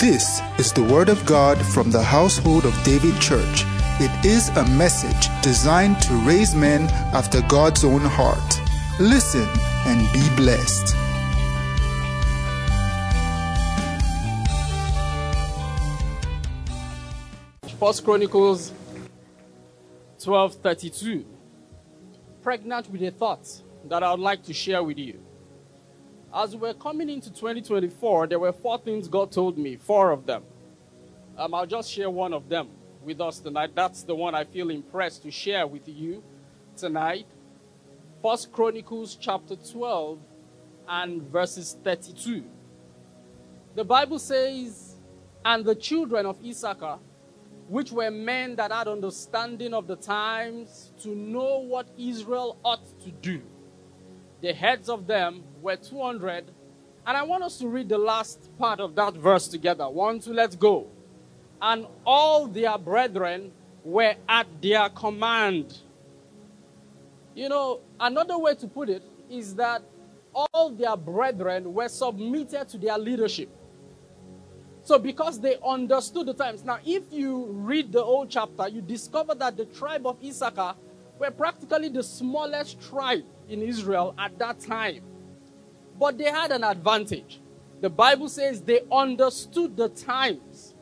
This is the Word of God from the household of David Church. It is a message designed to raise men after God's own heart. Listen and be blessed. First Chronicles 12:32. Pregnant with a thought that I would like to share with you. As we're coming into 2024, there were four things God told me, four of them. Um, I'll just share one of them with us tonight. That's the one I feel impressed to share with you tonight. First Chronicles chapter 12 and verses 32. The Bible says, And the children of Issachar, which were men that had understanding of the times, to know what Israel ought to do. The heads of them were 200. And I want us to read the last part of that verse together. One, two, let's go. And all their brethren were at their command. You know, another way to put it is that all their brethren were submitted to their leadership. So, because they understood the times. Now, if you read the old chapter, you discover that the tribe of Issachar were practically the smallest tribe in Israel at that time. But they had an advantage. The Bible says they understood the times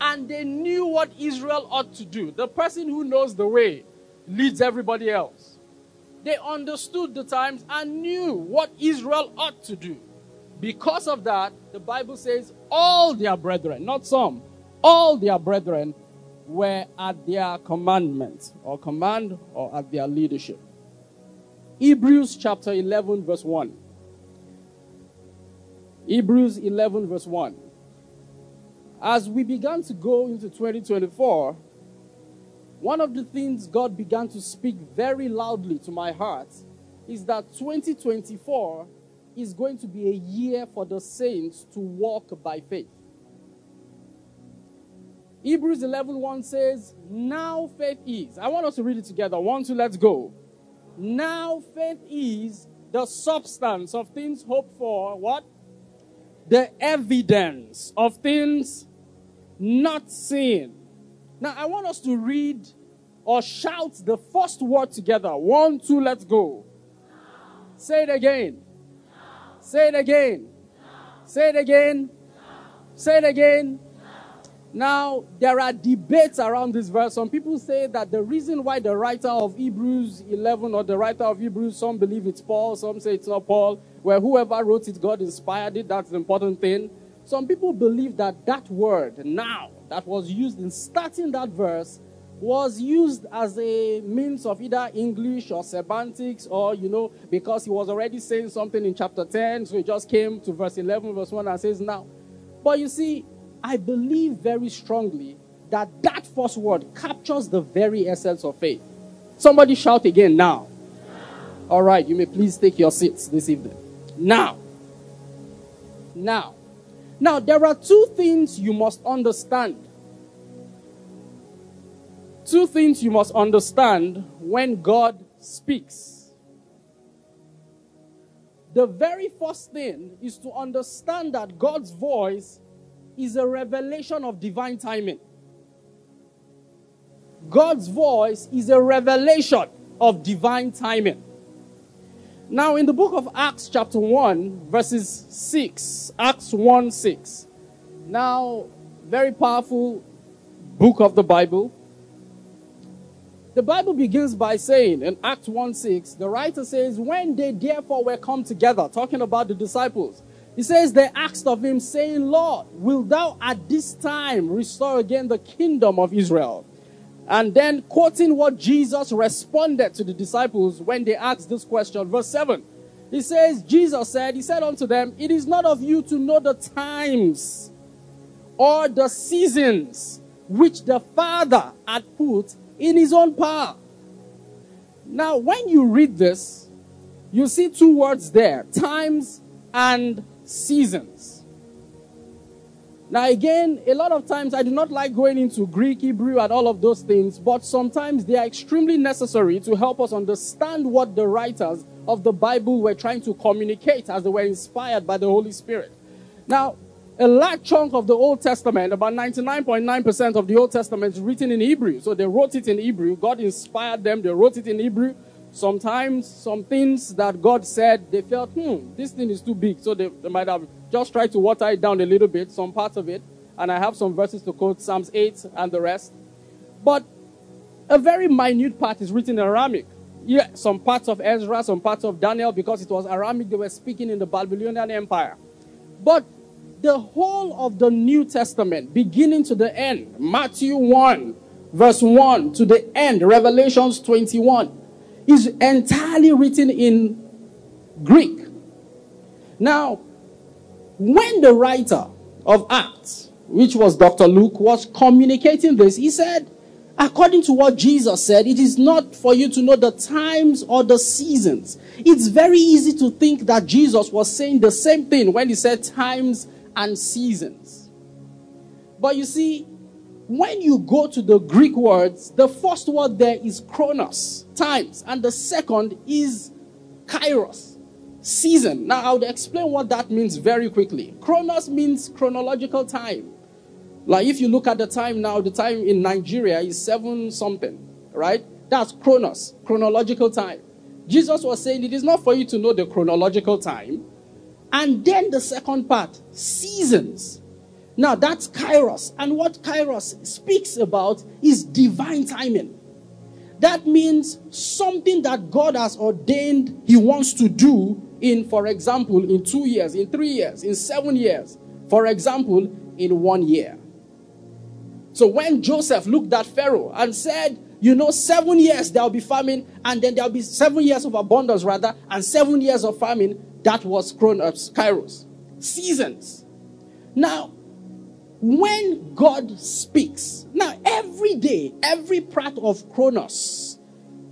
and they knew what Israel ought to do. The person who knows the way leads everybody else. They understood the times and knew what Israel ought to do. Because of that, the Bible says all their brethren, not some, all their brethren were at their commandment or command or at their leadership. Hebrews chapter 11, verse 1. Hebrews 11, verse 1. As we began to go into 2024, one of the things God began to speak very loudly to my heart is that 2024 is going to be a year for the saints to walk by faith. Hebrews 11 1 says, Now faith is. I want us to read it together. One, two, let's go. Now faith is the substance of things hoped for. What? The evidence of things not seen. Now I want us to read or shout the first word together. One, two, let's go. Say it again. Say it again. Say it again. Say it again. Now, there are debates around this verse. Some people say that the reason why the writer of Hebrews 11 or the writer of Hebrews, some believe it's Paul, some say it's not Paul, where whoever wrote it, God inspired it. That's the important thing. Some people believe that that word, now, that was used in starting that verse, was used as a means of either English or semantics, or, you know, because he was already saying something in chapter 10, so he just came to verse 11, verse 1, and says now. But you see, I believe very strongly that that first word captures the very essence of faith. Somebody shout again now. All right, you may please take your seats this evening. Now. Now. Now, there are two things you must understand. Two things you must understand when God speaks. The very first thing is to understand that God's voice is a revelation of divine timing. God's voice is a revelation of divine timing. Now, in the book of Acts, chapter 1, verses 6, Acts 1 6. Now, very powerful book of the Bible. The Bible begins by saying in Acts 1 6, the writer says, When they therefore were come together, talking about the disciples, he says, They asked of him, saying, Lord, will thou at this time restore again the kingdom of Israel? And then quoting what Jesus responded to the disciples when they asked this question, verse 7. He says, Jesus said, He said unto them, It is not of you to know the times or the seasons which the Father had put in his own power. Now, when you read this, you see two words there times and seasons. Now, again, a lot of times I do not like going into Greek, Hebrew, and all of those things, but sometimes they are extremely necessary to help us understand what the writers of the Bible were trying to communicate as they were inspired by the Holy Spirit. Now, a large chunk of the Old Testament, about 99.9% of the Old Testament is written in Hebrew. So they wrote it in Hebrew. God inspired them. They wrote it in Hebrew. Sometimes some things that God said, they felt, hmm, this thing is too big. So they, they might have just tried to water it down a little bit, some parts of it. And I have some verses to quote, Psalms 8 and the rest. But a very minute part is written in Aramaic. Yeah, some parts of Ezra, some parts of Daniel, because it was Aramaic, they were speaking in the Babylonian Empire. But the whole of the New Testament, beginning to the end, Matthew 1, verse 1 to the end, Revelations 21, is entirely written in Greek. Now, when the writer of Acts, which was Dr. Luke, was communicating this, he said, according to what Jesus said, it is not for you to know the times or the seasons. It's very easy to think that Jesus was saying the same thing when he said times and seasons. But you see, when you go to the Greek words, the first word there is chronos, times, and the second is kairos, season. Now, I would explain what that means very quickly. Chronos means chronological time. Like if you look at the time now, the time in Nigeria is seven something, right? That's chronos, chronological time. Jesus was saying it is not for you to know the chronological time. And then the second part, seasons. Now that's kairos. And what kairos speaks about is divine timing. That means something that God has ordained He wants to do in, for example, in two years, in three years, in seven years. For example, in one year. So when Joseph looked at Pharaoh and said, you know, seven years there'll be famine, and then there'll be seven years of abundance, rather, and seven years of famine, that was Chronos, Kairos. Seasons. Now, when God speaks, now every day, every part of Chronos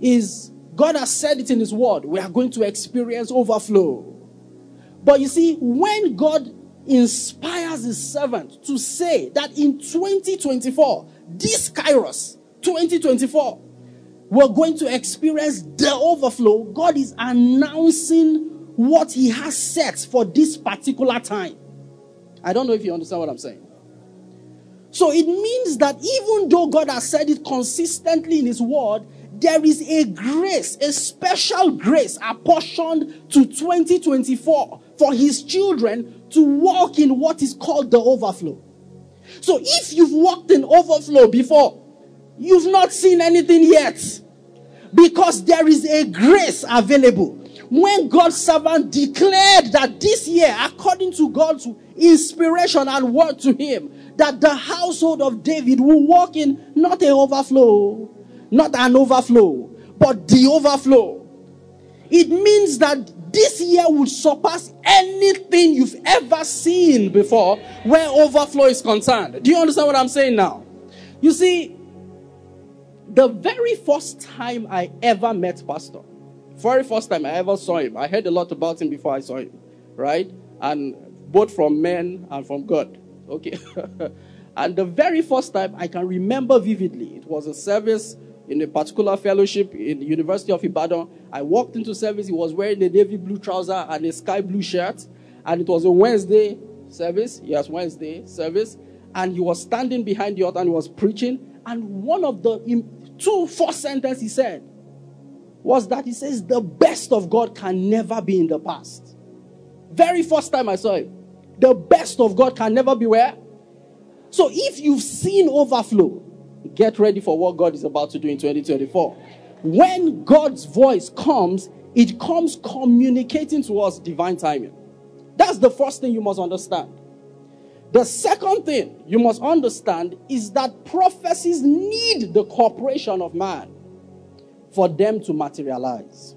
is God has said it in His Word. We are going to experience overflow. But you see, when God inspires His servant to say that in 2024, this Kairos, 2024, we're going to experience the overflow, God is announcing what he has set for this particular time. I don't know if you understand what I'm saying. So it means that even though God has said it consistently in his word, there is a grace, a special grace apportioned to 2024 for his children to walk in what is called the overflow. So if you've walked in overflow before, you've not seen anything yet because there is a grace available when God's servant declared that this year, according to God's inspiration and word to him, that the household of David will walk in not a overflow, not an overflow, but the overflow. It means that this year will surpass anything you've ever seen before where overflow is concerned. Do you understand what I'm saying now? You see, the very first time I ever met Pastor, very first time I ever saw him, I heard a lot about him before I saw him, right? And both from men and from God. Okay. and the very first time I can remember vividly, it was a service in a particular fellowship in the University of Ibadan. I walked into service, he was wearing a navy blue trouser and a sky blue shirt. And it was a Wednesday service. Yes, Wednesday service. And he was standing behind the altar and he was preaching. And one of the two first sentences he said was that he says the best of God can never be in the past. Very first time I saw it, the best of God can never be where? So if you've seen overflow, get ready for what God is about to do in 2024. When God's voice comes, it comes communicating to us divine timing. That's the first thing you must understand. The second thing you must understand is that prophecies need the cooperation of man for them to materialize.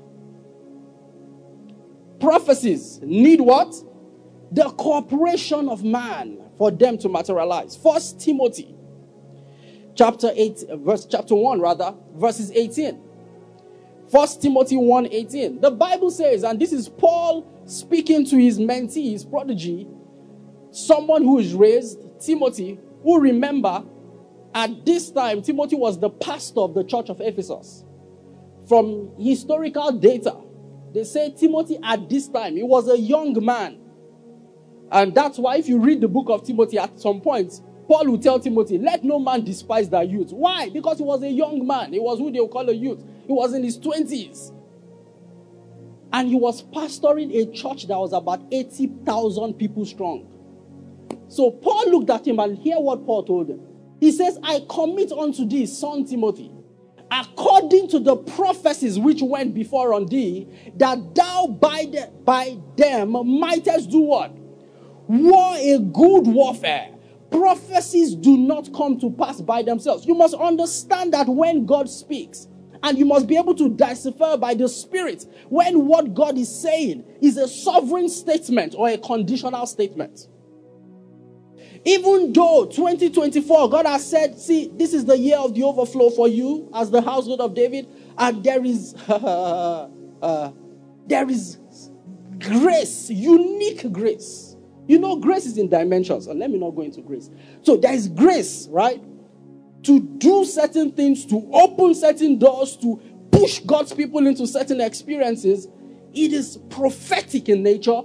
Prophecies need what? The cooperation of man for them to materialize. First Timothy chapter 8 verse chapter 1 rather verses 18. First Timothy 1 18. The Bible says, and this is Paul speaking to his mentee, his prodigy, someone who is raised, Timothy, who remember at this time Timothy was the pastor of the church of Ephesus from historical data, they say Timothy at this time, he was a young man. And that's why if you read the book of Timothy at some point, Paul will tell Timothy, let no man despise thy youth. Why? Because he was a young man. He was who they will call a youth. He was in his 20s. And he was pastoring a church that was about 80,000 people strong. So Paul looked at him and hear what Paul told him. He says, I commit unto thee, son Timothy, according to the prophecies which went before on thee, that thou by, the, by them mightest do what? War a good warfare. Prophecies do not come to pass by themselves. You must understand that when God speaks, and you must be able to decipher by the Spirit when what God is saying is a sovereign statement or a conditional statement. Even though 2024, God has said, see, this is the year of the overflow for you as the household of David, and there is uh, there is grace, unique grace. You know, grace is in dimensions, and let me not go into grace. So there is grace, right? To do certain things, to open certain doors, to push God's people into certain experiences. It is prophetic in nature,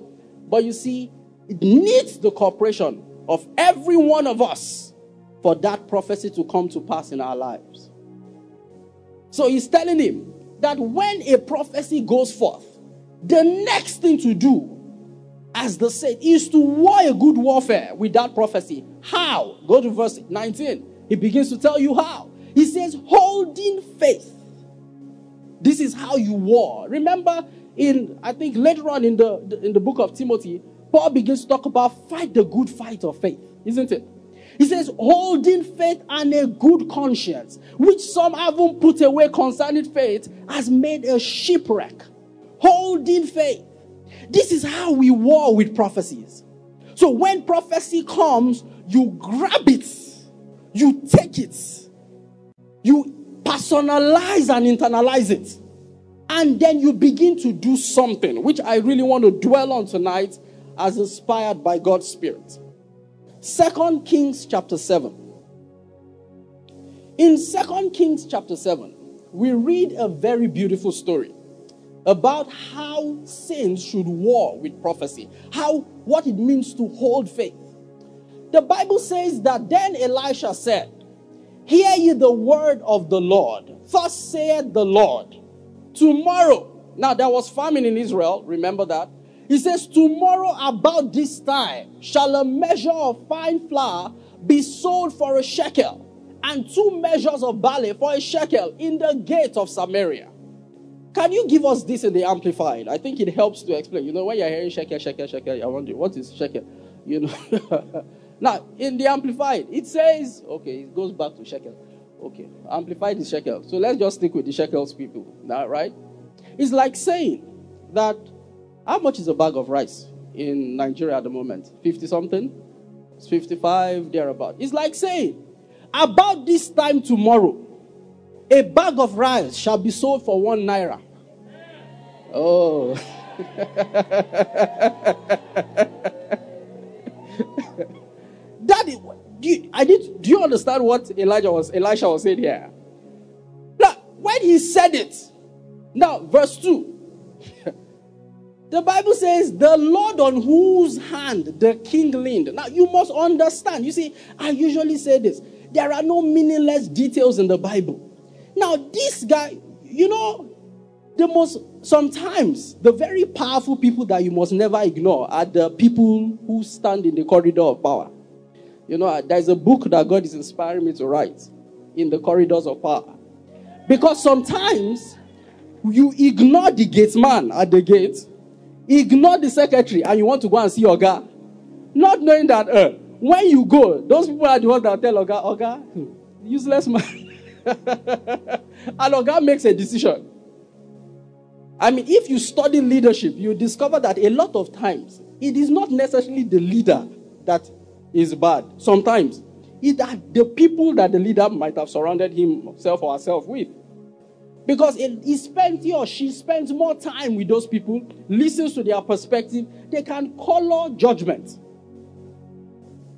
but you see, it needs the cooperation of every one of us for that prophecy to come to pass in our lives. So he's telling him that when a prophecy goes forth, the next thing to do, as the said, is to war a good warfare without prophecy. How? Go to verse 19. He begins to tell you how. He says, holding faith. This is how you war. Remember, in I think later on in the in the book of Timothy, Paul begins to talk about fight the good fight of faith, isn't it? He says, holding faith and a good conscience, which some haven't put away concerning faith, has made a shipwreck. Holding faith. This is how we war with prophecies. So when prophecy comes, you grab it, you take it, you personalize and internalize it, and then you begin to do something, which I really want to dwell on tonight as inspired by God's Spirit. Second Kings chapter 7. In Second Kings chapter 7, we read a very beautiful story about how saints should war with prophecy, how what it means to hold faith. The Bible says that then Elisha said, Hear ye the word of the Lord. Thus saith the Lord, tomorrow. Now there was famine in Israel, remember that? He says, Tomorrow about this time shall a measure of fine flour be sold for a shekel, and two measures of barley for a shekel in the gate of Samaria. Can you give us this in the Amplified? I think it helps to explain. You know, when you're hearing shekel, shekel, shekel, wonder what is shekel? You know. now, in the Amplified, it says, okay, it goes back to shekel. Okay, Amplified is shekel. So let's just stick with the shekels people. Now, right? It's like saying that how much is a bag of rice in Nigeria at the moment? 50 something? It's 55, thereabout. It's like saying, about this time tomorrow, a bag of rice shall be sold for one naira. Oh. Daddy, do you, I did, do you understand what Elijah was, Elisha was saying here? Now, when he said it, now, verse 2. The Bible says, the Lord on whose hand the king leaned. Now, you must understand. You see, I usually say this there are no meaningless details in the Bible. Now, this guy, you know, the most, sometimes, the very powerful people that you must never ignore are the people who stand in the corridor of power. You know, there's a book that God is inspiring me to write in the corridors of power. Because sometimes you ignore the gate man at the gate Ignore the secretary and you want to go and see your guy Not knowing that uh, when you go, those people are the ones that tell Oga, Oga, hmm, useless man. and Oga makes a decision. I mean, if you study leadership, you discover that a lot of times it is not necessarily the leader that is bad. Sometimes it are the people that the leader might have surrounded himself or herself with. Because he spends, he or she spends more time with those people, listens to their perspective, they can color judgment.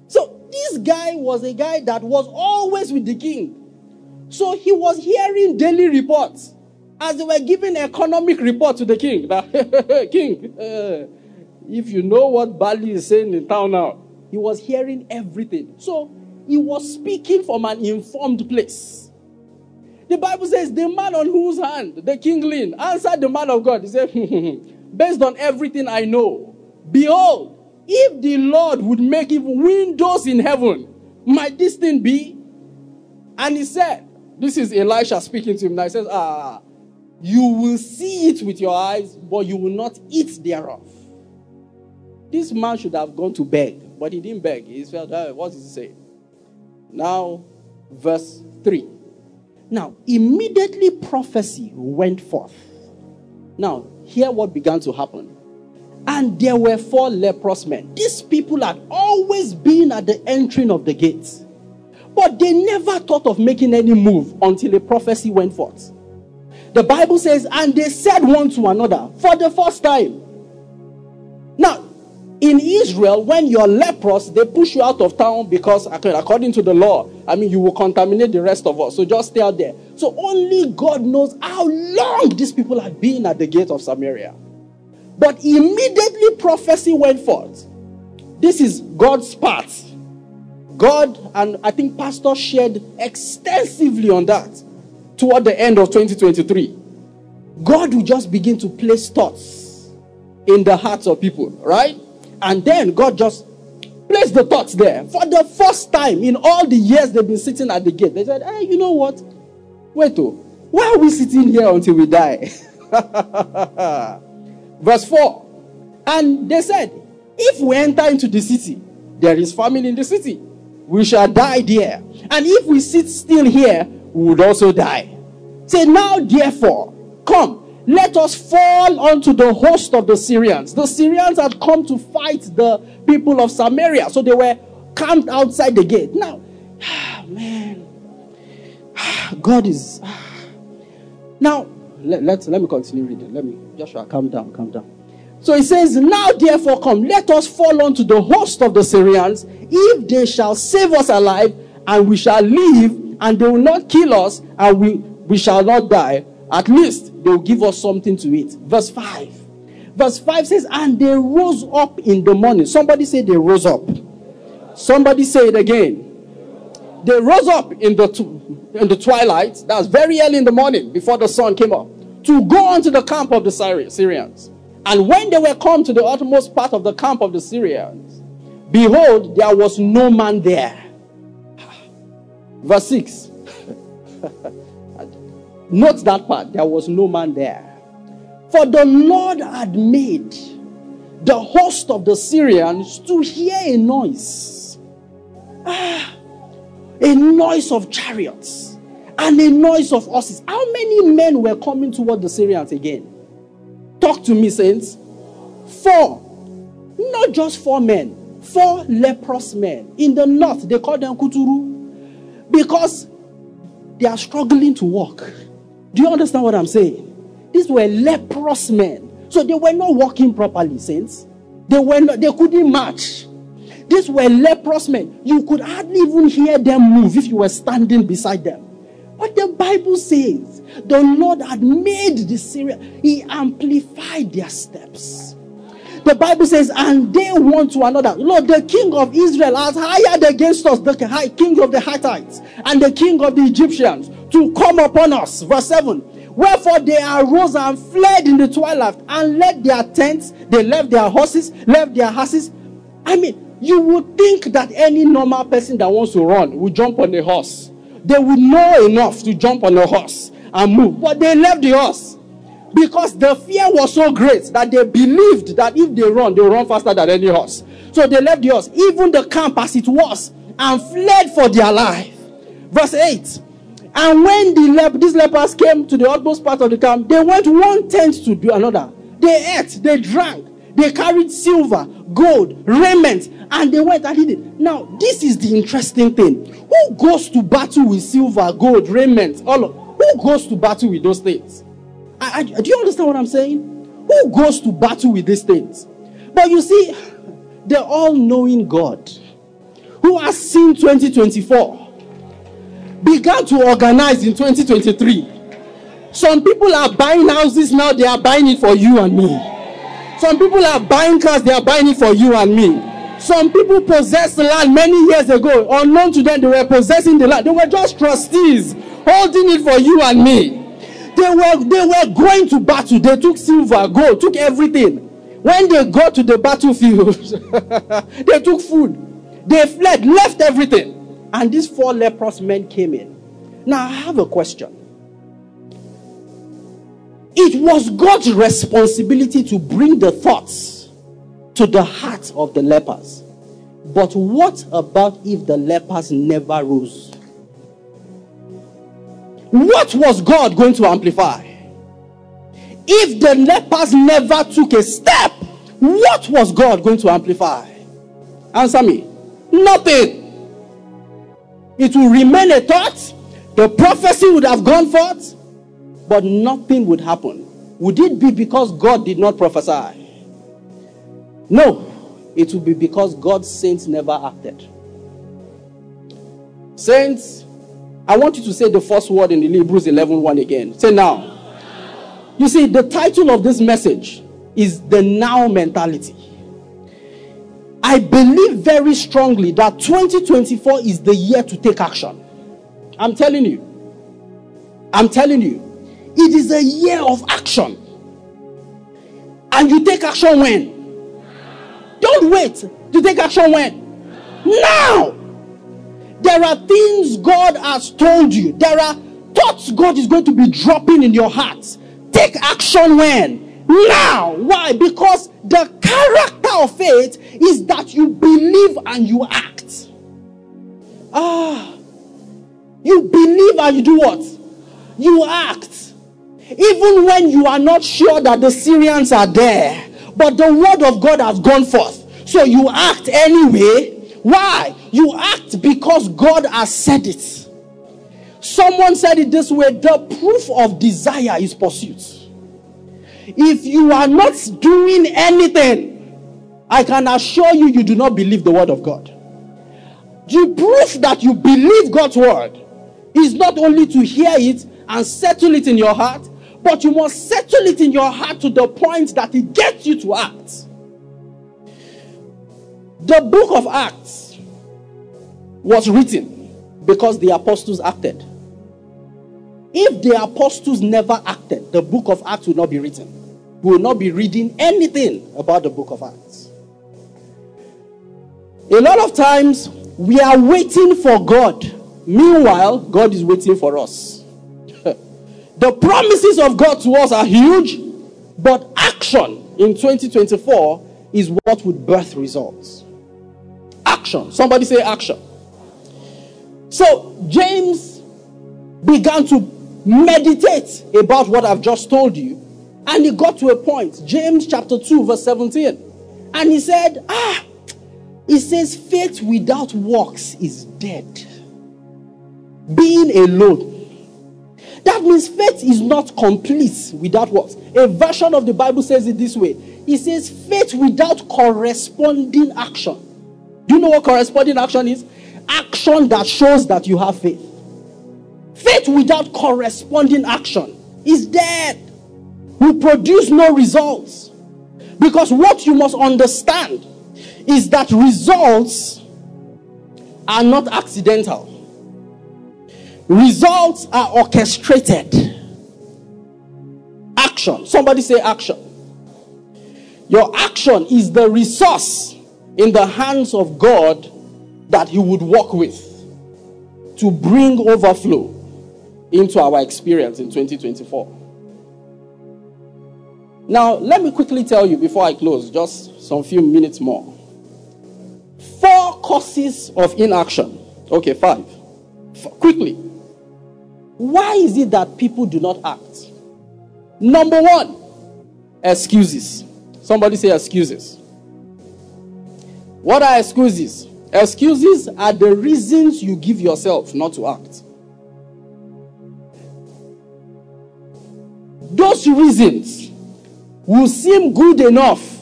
So this guy was a guy that was always with the king. So he was hearing daily reports as they were giving economic report to the king. That king, uh, if you know what Bali is saying in town now, he was hearing everything. So he was speaking from an informed place. The Bible says, The man on whose hand the king leaned answered the man of God. He said, Based on everything I know, behold, if the Lord would make even windows in heaven, might this thing be? And he said, This is Elisha speaking to him now. He says, Ah, you will see it with your eyes, but you will not eat thereof. This man should have gone to beg, but he didn't beg. He felt, what does he say? Now, verse 3. Now, immediately prophecy went forth. Now, hear what began to happen. And there were four leprous men. These people had always been at the entering of the gates. But they never thought of making any move until a prophecy went forth. The Bible says, and they said one to another for the first time. Now, in Israel, when you're leprous, they push you out of town because, according to the law, I mean, you will contaminate the rest of us. So just stay out there. So only God knows how long these people had been at the gate of Samaria. But immediately prophecy went forth. This is God's part. God and I think Pastor shared extensively on that toward the end of 2023. God will just begin to place thoughts in the hearts of people, right? And then God just placed the thoughts there. For the first time in all the years they've been sitting at the gate, they said, Hey, you know what? Wait, oh, why are we sitting here until we die? Verse 4. And they said, If we enter into the city, there is famine in the city. We shall die there. And if we sit still here, would also die. Say, now therefore, come, let us fall onto the host of the Syrians. The Syrians had come to fight the people of Samaria, so they were camped outside the gate. Now, man, God is. Now, let, let, let me continue reading. Let me, Joshua, calm down, calm down. So he says, Now therefore come, let us fall unto the host of the Syrians, if they shall save us alive, and we shall live, and they will not kill us, and we, we shall not die. At least they will give us something to eat. Verse 5. Verse 5 says, And they rose up in the morning. Somebody say they rose up. Somebody say it again. They rose up in the, in the twilight. That's very early in the morning before the sun came up. To go unto the camp of the Syrians. And when they were come to the uttermost part of the camp of the Syrians, behold, there was no man there. Verse 6. Note that part. There was no man there. For the Lord had made the host of the Syrians to hear a noise. Ah, a noise of chariots and a noise of horses. How many men were coming toward the Syrians again? Talk to me, saints. Four. Not just four men, four leprous men. In the north, they call them Kuturu because they are struggling to walk. Do you understand what I'm saying? These were leprous men. So they were not walking properly, saints. They were not, they couldn't march. These were leprous men. You could hardly even hear them move if you were standing beside them. But the Bible says the Lord had made the Syrian, He amplified their steps. The Bible says, and they one to another. Lord, the king of Israel has hired against us the king of the Hittites and the king of the Egyptians to come upon us. Verse 7. Wherefore they arose and fled in the twilight and left their tents, they left their horses, left their horses. I mean, you would think that any normal person that wants to run would jump on a horse. They would know enough to jump on a horse and move, but they left the horse because the fear was so great that they believed that if they run, they will run faster than any horse. So they left the horse, even the camp as it was, and fled for their life. Verse 8. And when the lep- these lepers came to the utmost part of the camp, they went one tent to do another. They ate, they drank, they carried silver, gold, raiment, and they went and hid it. Now, this is the interesting thing. Who goes to battle with silver, gold, raiment, all of who goes to battle with those things? I, I, do you understand what I'm saying? Who goes to battle with these things? But you see, the all knowing God who has seen 2024 began to organize in 2023. Some people are buying houses now, they are buying it for you and me. Some people are buying cars, they are buying it for you and me. Some people possessed land many years ago. Unknown to them, they were possessing the land. They were just trustees holding it for you and me. They were, they were going to battle. They took silver, gold, took everything. When they got to the battlefield, they took food. They fled, left everything. And these four leprous men came in. Now, I have a question. It was God's responsibility to bring the thoughts to the heart of the lepers. But what about if the lepers never rose? What was God going to amplify? If the lepers never took a step, what was God going to amplify? Answer me. Nothing. It will remain a thought. The prophecy would have gone forth, but nothing would happen. Would it be because God did not prophesy? No. It will be because God's saints never acted. Saints, I want you to say the first word in the Hebrews 11 1 again. Say now. You see, the title of this message is the now mentality. I believe very strongly that 2024 is the year to take action. I'm telling you. I'm telling you. It is a year of action. And you take action when? Don't wait to take action when? Now! There are things God has told you. There are thoughts God is going to be dropping in your heart. Take action when? Now. Why? Because the character of faith is that you believe and you act. Ah. You believe and you do what? You act. Even when you are not sure that the Syrians are there, but the word of God has gone forth. So you act anyway why? You act because God has said it. Someone said it this way the proof of desire is pursuit. If you are not doing anything, I can assure you, you do not believe the word of God. The proof that you believe God's word is not only to hear it and settle it in your heart, but you must settle it in your heart to the point that it gets you to act. The book of Acts was written because the apostles acted. If the apostles never acted, the book of Acts will not be written. We will not be reading anything about the book of Acts. A lot of times, we are waiting for God. Meanwhile, God is waiting for us. the promises of God to us are huge, but action in 2024 is what would birth results. Action. Somebody say action. So James began to meditate about what I've just told you, and he got to a point. James chapter 2, verse 17. And he said, Ah, he says, faith without works is dead. Being alone. That means faith is not complete without works. A version of the Bible says it this way it says, faith without corresponding action do you know what corresponding action is? Action that shows that you have faith. Faith without corresponding action is dead. Will produce no results. Because what you must understand is that results are not accidental. Results are orchestrated. Action. Somebody say action. Your action is the resource in the hands of God that He would work with to bring overflow into our experience in 2024. Now, let me quickly tell you before I close, just some few minutes more. Four causes of inaction. Okay, five. quickly. Why is it that people do not act? Number one, excuses. Somebody say excuses. What are excuses? Excuses are the reasons you give yourself not to act. Those reasons will seem good enough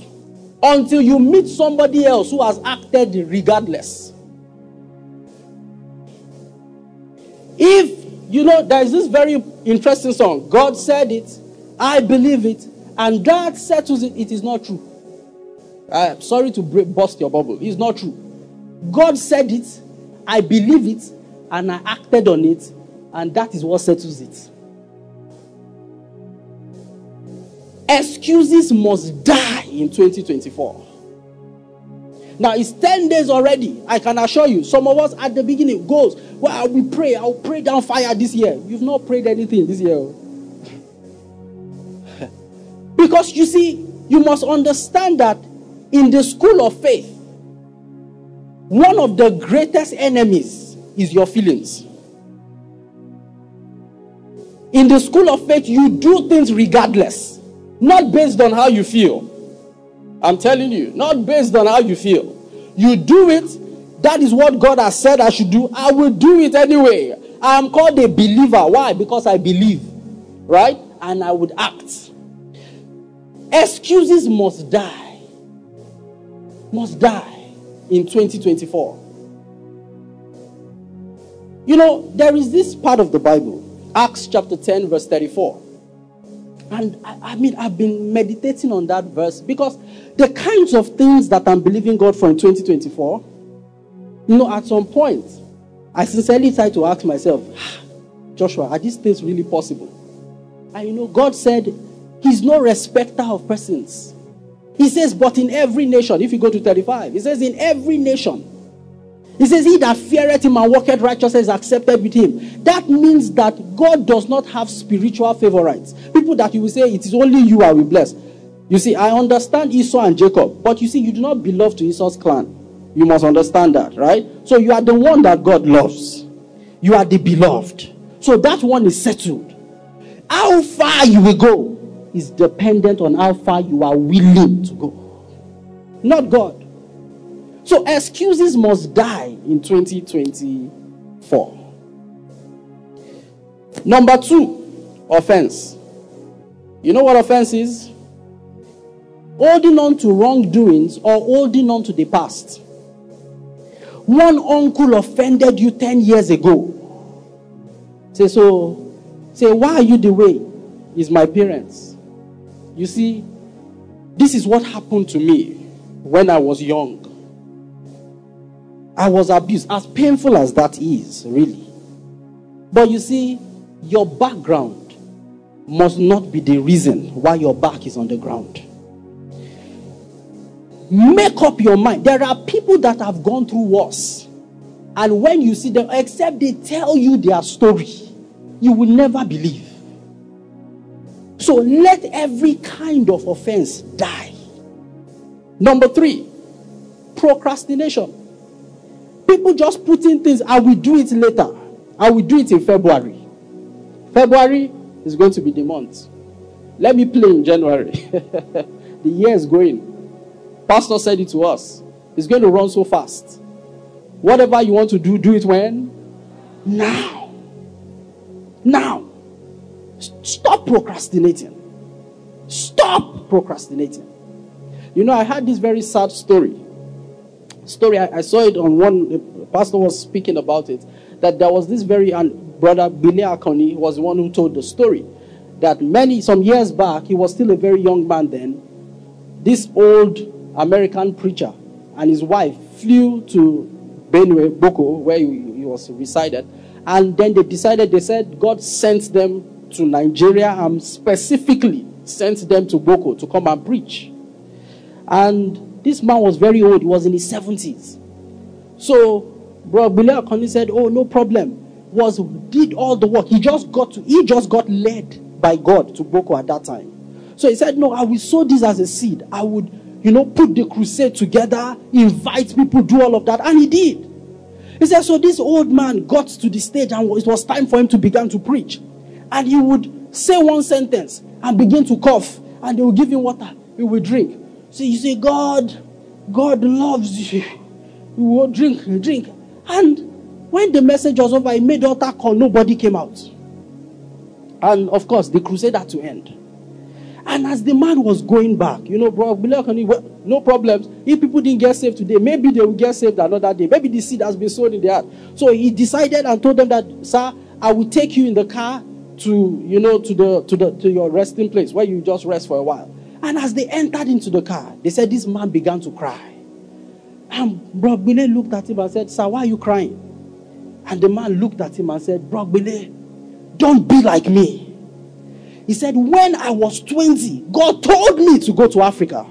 until you meet somebody else who has acted regardless. If, you know, there is this very interesting song God said it, I believe it, and God settles it, it is not true. Uh, sorry to break, bust your bubble. It's not true. God said it, I believe it, and I acted on it, and that is what settles it. Excuses must die in 2024. Now it's 10 days already. I can assure you, some of us at the beginning goes, Well, we pray, I'll pray down fire this year. You've not prayed anything this year. because you see, you must understand that in the school of faith, one of the greatest enemies is your feelings. In the school of faith, you do things regardless, not based on how you feel. I'm telling you, not based on how you feel. You do it, that is what God has said I should do. I will do it anyway. I am called a believer. Why? Because I believe, right? And I would act. Excuses must die. Must die in 2024. You know, there is this part of the Bible, Acts chapter 10, verse 34. And I, I, mean, I've been meditating on that verse because the kinds of things that I'm believing God for in 2024, you know, at some point, I sincerely try to ask myself, ah, Joshua, are these things really possible? And you know, God said, He's no respecter of persons. He says, but in every nation, if you go to 35, He says, in every nation, he says, He that feareth him and walketh righteousness is accepted with him. That means that God does not have spiritual favorites. People that you will say, It is only you I will bless. You see, I understand Esau and Jacob, but you see, you do not belong to Esau's clan. You must understand that, right? So you are the one that God loves. You are the beloved. So that one is settled. How far you will go is dependent on how far you are willing to go. Not God. So excuses must die in 2024. Number two, offense. You know what offense is? Holding on to wrongdoings or holding on to the past. One uncle offended you 10 years ago. Say, so, say, why are you the way? Is my parents. You see, this is what happened to me when I was young. I was abused, as painful as that is, really. But you see, your background must not be the reason why your back is on the ground. Make up your mind. There are people that have gone through worse. And when you see them, except they tell you their story, you will never believe. So let every kind of offense die. Number three, procrastination. People just putting things, ah, I will do it later. Ah, I will do it in February. February is going to be the month. Let me play in January. the year is going. Pastor said it to us. It's going to run so fast. Whatever you want to do, do it when? Now. Now. Stop procrastinating. Stop procrastinating. You know, I had this very sad story story. I, I saw it on one, pastor was speaking about it, that there was this very, and brother Billy Akoni was the one who told the story, that many, some years back, he was still a very young man then, this old American preacher and his wife flew to Benue, Boko, where he, he was resided, and then they decided, they said God sent them to Nigeria and specifically sent them to Boko to come and preach. And this man was very old, he was in his 70s. So, bro, Billy Akoni said, Oh, no problem. Was did all the work. He just got to, he just got led by God to Boko at that time. So he said, No, I will sow this as a seed. I would, you know, put the crusade together, invite people, do all of that. And he did. He said, So this old man got to the stage and it was time for him to begin to preach. And he would say one sentence and begin to cough, and they would give him water. He would drink. So you say, God, God loves you. You will drink, drink. And when the message was over, he made altar call, nobody came out. And of course, the crusade had to end. And as the man was going back, you know, bro, no problems. If people didn't get saved today, maybe they will get saved another day. Maybe the seed has been sown in their heart. So he decided and told them that, sir, I will take you in the car to, you know, to the to the to your resting place where you just rest for a while. And as they entered into the car, they said this man began to cry. And Bro Billy looked at him and said, Sir, why are you crying? And the man looked at him and said, Bro Billy, don't be like me. He said, When I was 20, God told me to go to Africa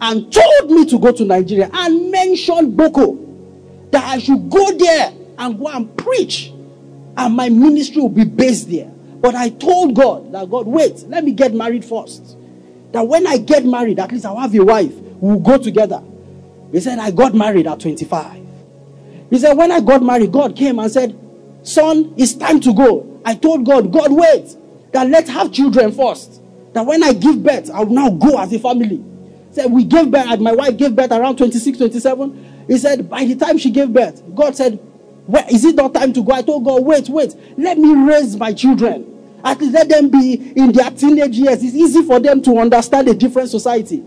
and told me to go to Nigeria and mentioned Boko that I should go there and go and preach and my ministry will be based there. But I told God that God, wait, let me get married first. That when I get married, at least I'll have a wife. We'll go together. He said, I got married at 25. He said, when I got married, God came and said, Son, it's time to go. I told God, God, wait, that let's have children first. That when I give birth, I'll now go as a family. Said, we gave birth, my wife gave birth around 26, 27. He said, by the time she gave birth, God said, well, is it not time to go? I told God, wait, wait, let me raise my children. At least let them be in their teenage years. It's easy for them to understand a different society.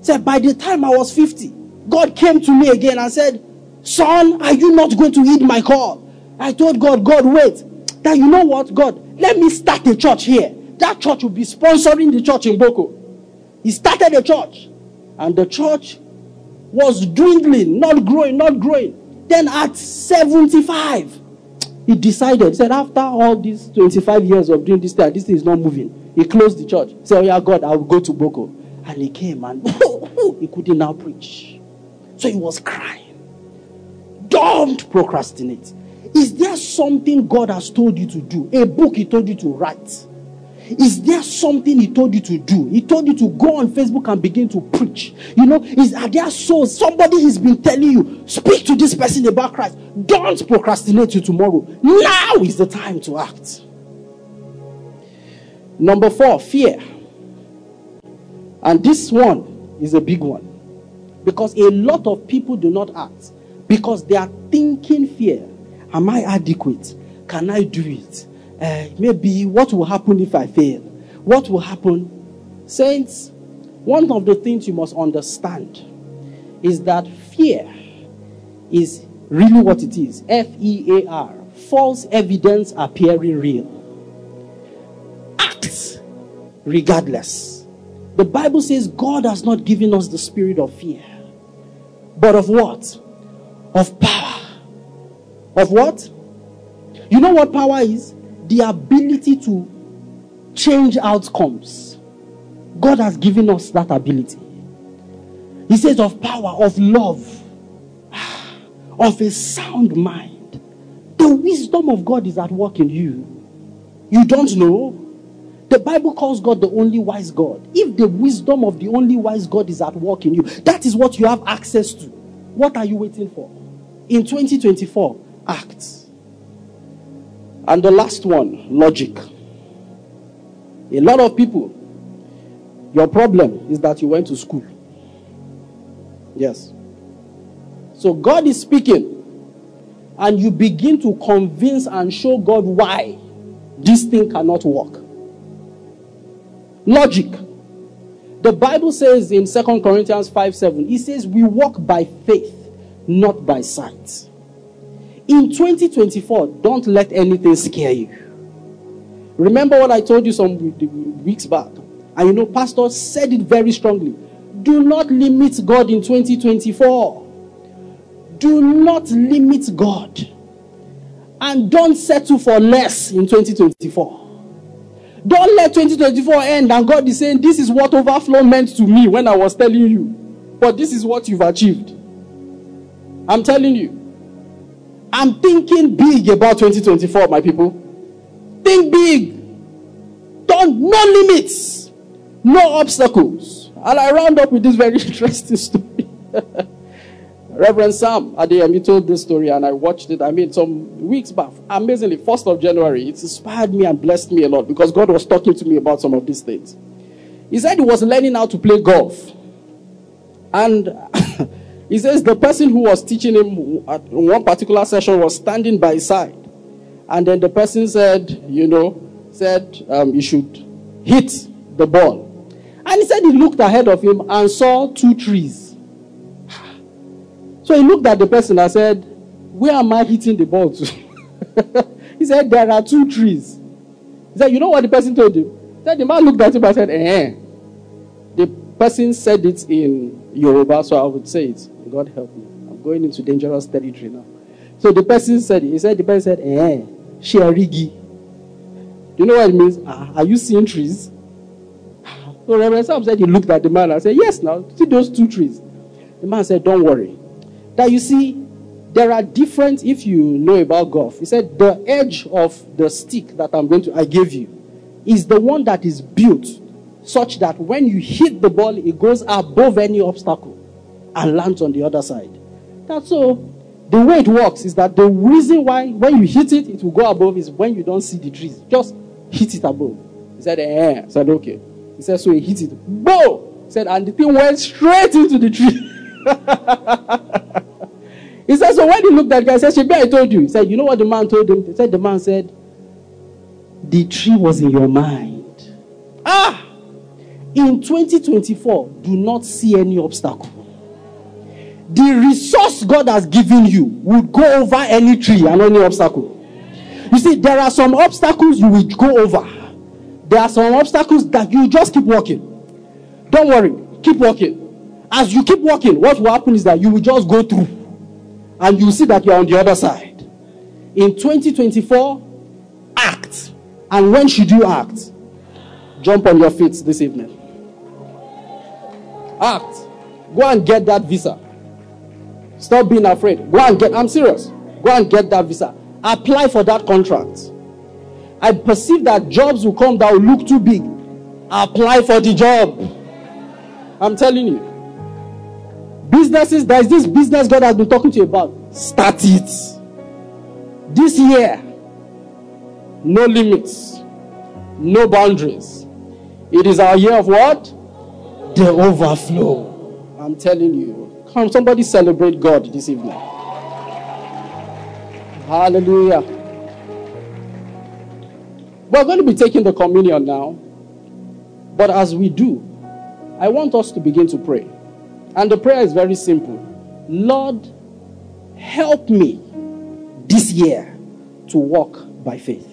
Said, by the time I was 50, God came to me again and said, Son, are you not going to heed my call? I told God, God, wait. That you know what, God, let me start a church here. That church will be sponsoring the church in Boko. He started a church, and the church was dwindling, not growing, not growing. Then at 75, he decided, he said, after all these 25 years of doing this thing, this thing is not moving. He closed the church. He said, Oh, yeah, God, I will go to Boko. And he came and he couldn't now preach. So he was crying. Don't procrastinate. Is there something God has told you to do? A book he told you to write? Is there something he told you to do? He told you to go on Facebook and begin to preach. You know, is are there souls? Somebody has been telling you, speak to this person about Christ. Don't procrastinate to tomorrow. Now is the time to act. Number four, fear. And this one is a big one. Because a lot of people do not act because they are thinking fear. Am I adequate? Can I do it? Uh, maybe what will happen if I fail? What will happen? Saints, one of the things you must understand is that fear is really what it is F E A R, false evidence appearing real. Act regardless. The Bible says God has not given us the spirit of fear, but of what? Of power. Of what? You know what power is? The ability to change outcomes. God has given us that ability. He says, of power, of love, of a sound mind. The wisdom of God is at work in you. You don't know? The Bible calls God the only wise God. If the wisdom of the only wise God is at work in you, that is what you have access to. What are you waiting for? In 2024, act. And the last one, logic. A lot of people, your problem is that you went to school. Yes. So God is speaking, and you begin to convince and show God why this thing cannot work. Logic. The Bible says in 2 Corinthians 5 7, it says, We walk by faith, not by sight. In 2024, don't let anything scare you. Remember what I told you some weeks back. And you know, Pastor said it very strongly. Do not limit God in 2024. Do not limit God. And don't settle for less in 2024. Don't let 2024 end and God is saying, This is what overflow meant to me when I was telling you. But this is what you've achieved. I'm telling you. I'm thinking big about 2024, my people. Think big. Don't, no limits, no obstacles. And I round up with this very interesting story. Reverend Sam Adeyemi told this story and I watched it, I mean, some weeks back. Amazingly, 1st of January, it inspired me and blessed me a lot because God was talking to me about some of these things. He said he was learning how to play golf. And He says the person who was teaching him at one particular session was standing by his side. And then the person said, you know, said um, you should hit the ball. And he said he looked ahead of him and saw two trees. So he looked at the person and said, Where am I hitting the ball to? he said, There are two trees. He said, You know what the person told him? He said, The man looked at him and said, Eh. The person said it in Yoruba, so I would say it. God help me. I'm going into dangerous territory now. So the person said. He said, the person said, eh, Sherigi. Do you know what it means? Ah, are you seeing trees? So Reverend Sam said he looked at the man and said, Yes, now, see those two trees. The man said, Don't worry. That you see, there are different, if you know about golf, he said, The edge of the stick that I'm going to, I gave you, is the one that is built such that when you hit the ball, it goes above any obstacle and lands on the other side. That's so. The way it works is that the reason why when you hit it, it will go above is when you don't see the trees. Just hit it above. He said, eh. I said, okay. He said, so he hit it. Boom! He said, and the thing went straight into the tree. he said, so when he looked at the guy, he said, Shebi, I told you. He said, you know what the man told him? He said, the man said, the tree was in your mind. Ah! In 2024, do not see any obstacle. The resource God has given you would go over any tree and any obstacle. You see, there are some obstacles you will go over. There are some obstacles that you just keep walking. Don't worry, keep walking. As you keep walking, what will happen is that you will just go through and you see that you are on the other side. In 2024, act. And when should you act? Jump on your feet this evening. Act. Go and get that visa. Stop being afraid. Go and get, I'm serious. Go and get that visa. Apply for that contract. I perceive that jobs will come that will look too big. Apply for the job. I'm telling you. Businesses, there is this business God has been talking to you about. Start it. This year, no limits, no boundaries. It is our year of what? The overflow. I'm telling you. Come, somebody celebrate God this evening. Hallelujah. We're going to be taking the communion now. But as we do, I want us to begin to pray. And the prayer is very simple Lord, help me this year to walk by faith.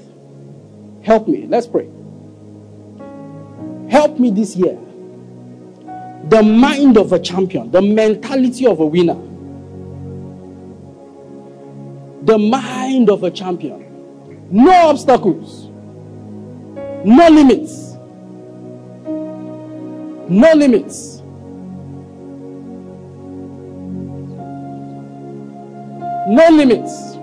Help me. Let's pray. Help me this year. The mind of a champion, the mentality of a winner. The mind of a champion. No obstacles. No limits. No limits. No limits.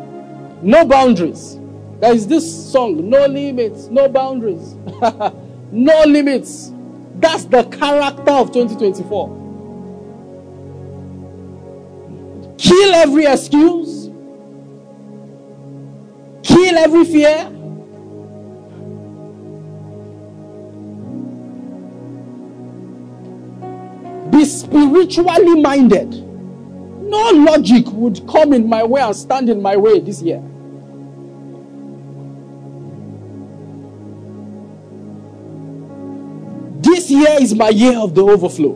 No boundaries. There is this song, No Limits, No Boundaries. no limits. That's the character of 2024. Kill every excuse. Kill every fear. Be spiritually minded. No logic would come in my way and stand in my way this year. Year is my year of the overflow.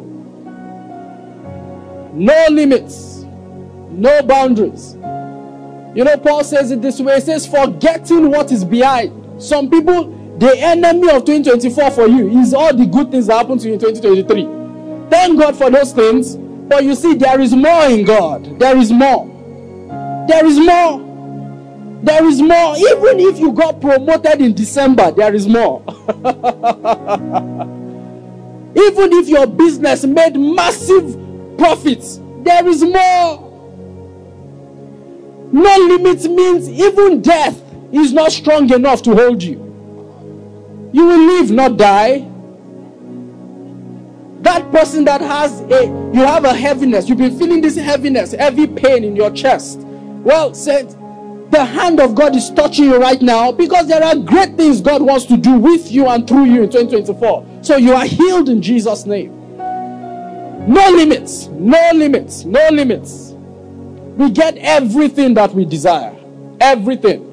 No limits, no boundaries. You know, Paul says it this way. He says, forgetting what is behind. Some people, the enemy of 2024 for you is all the good things that happened to you in 2023. Thank God for those things. But you see, there is more in God. There is more. There is more. There is more. Even if you got promoted in December, there is more. Even if your business made massive profits, there is more. No limit means even death is not strong enough to hold you. You will live, not die. That person that has a, you have a heaviness, you've been feeling this heaviness, heavy pain in your chest. Well, said, the hand of God is touching you right now because there are great things God wants to do with you and through you in 2024. So you are healed in Jesus' name. No limits, no limits, no limits. We get everything that we desire. Everything.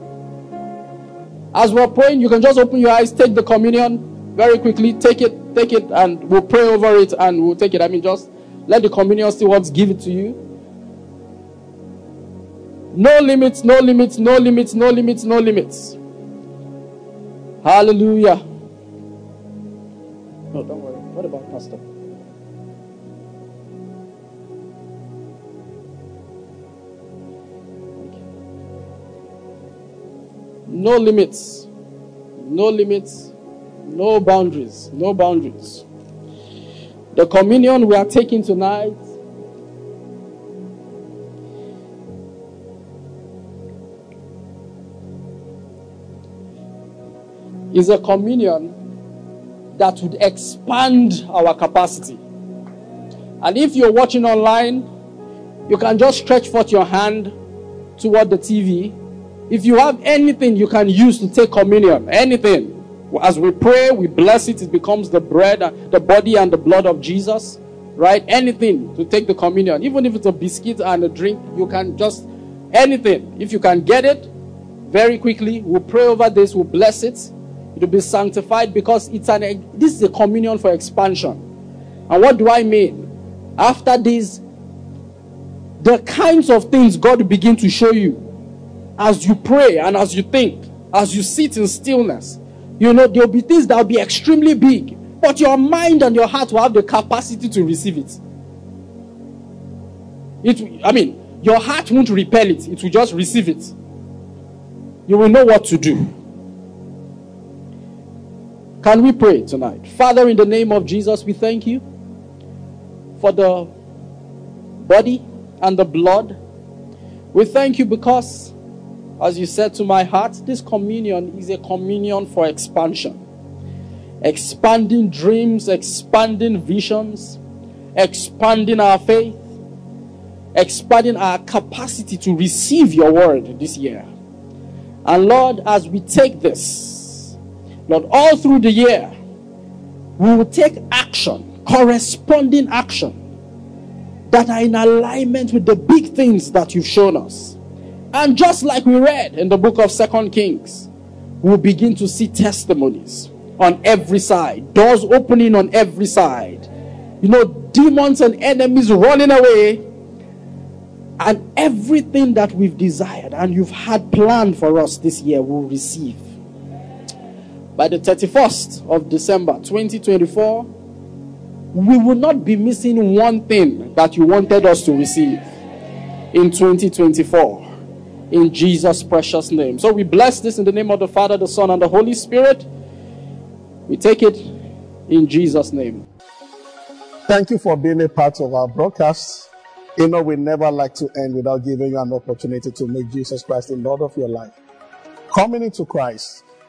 As we're praying, you can just open your eyes, take the communion very quickly, take it take it and we'll pray over it and we'll take it. I mean, just let the communion stewards give it to you. No limits, no limits, no limits, no limits, no limits. Hallelujah. No, don't worry. What about Pastor? No limits, no limits, no boundaries, no boundaries. The communion we are taking tonight is a communion that would expand our capacity. And if you're watching online, you can just stretch forth your hand toward the TV. If you have anything you can use to take communion, anything. As we pray, we bless it, it becomes the bread, and the body and the blood of Jesus, right? Anything to take the communion, even if it's a biscuit and a drink, you can just anything. If you can get it very quickly, we'll pray over this, we'll bless it. It'll be sanctified because it's an this is a communion for expansion. And what do I mean? After this, the kinds of things God will begin to show you as you pray and as you think, as you sit in stillness. You know, there'll be things that will be extremely big, but your mind and your heart will have the capacity to receive it. It, I mean, your heart won't repel it, it will just receive it. You will know what to do. Can we pray tonight? Father, in the name of Jesus, we thank you for the body and the blood. We thank you because, as you said to my heart, this communion is a communion for expansion. Expanding dreams, expanding visions, expanding our faith, expanding our capacity to receive your word this year. And Lord, as we take this, Lord, all through the year, we will take action, corresponding action that are in alignment with the big things that you've shown us. And just like we read in the book of Second Kings, we'll begin to see testimonies on every side, doors opening on every side. You know, demons and enemies running away, and everything that we've desired and you've had planned for us this year will receive. By the 31st of December 2024, we will not be missing one thing that you wanted us to receive in 2024 in Jesus' precious name. So we bless this in the name of the Father, the Son, and the Holy Spirit. We take it in Jesus' name. Thank you for being a part of our broadcast. You know, we never like to end without giving you an opportunity to make Jesus Christ the Lord of your life. Coming into Christ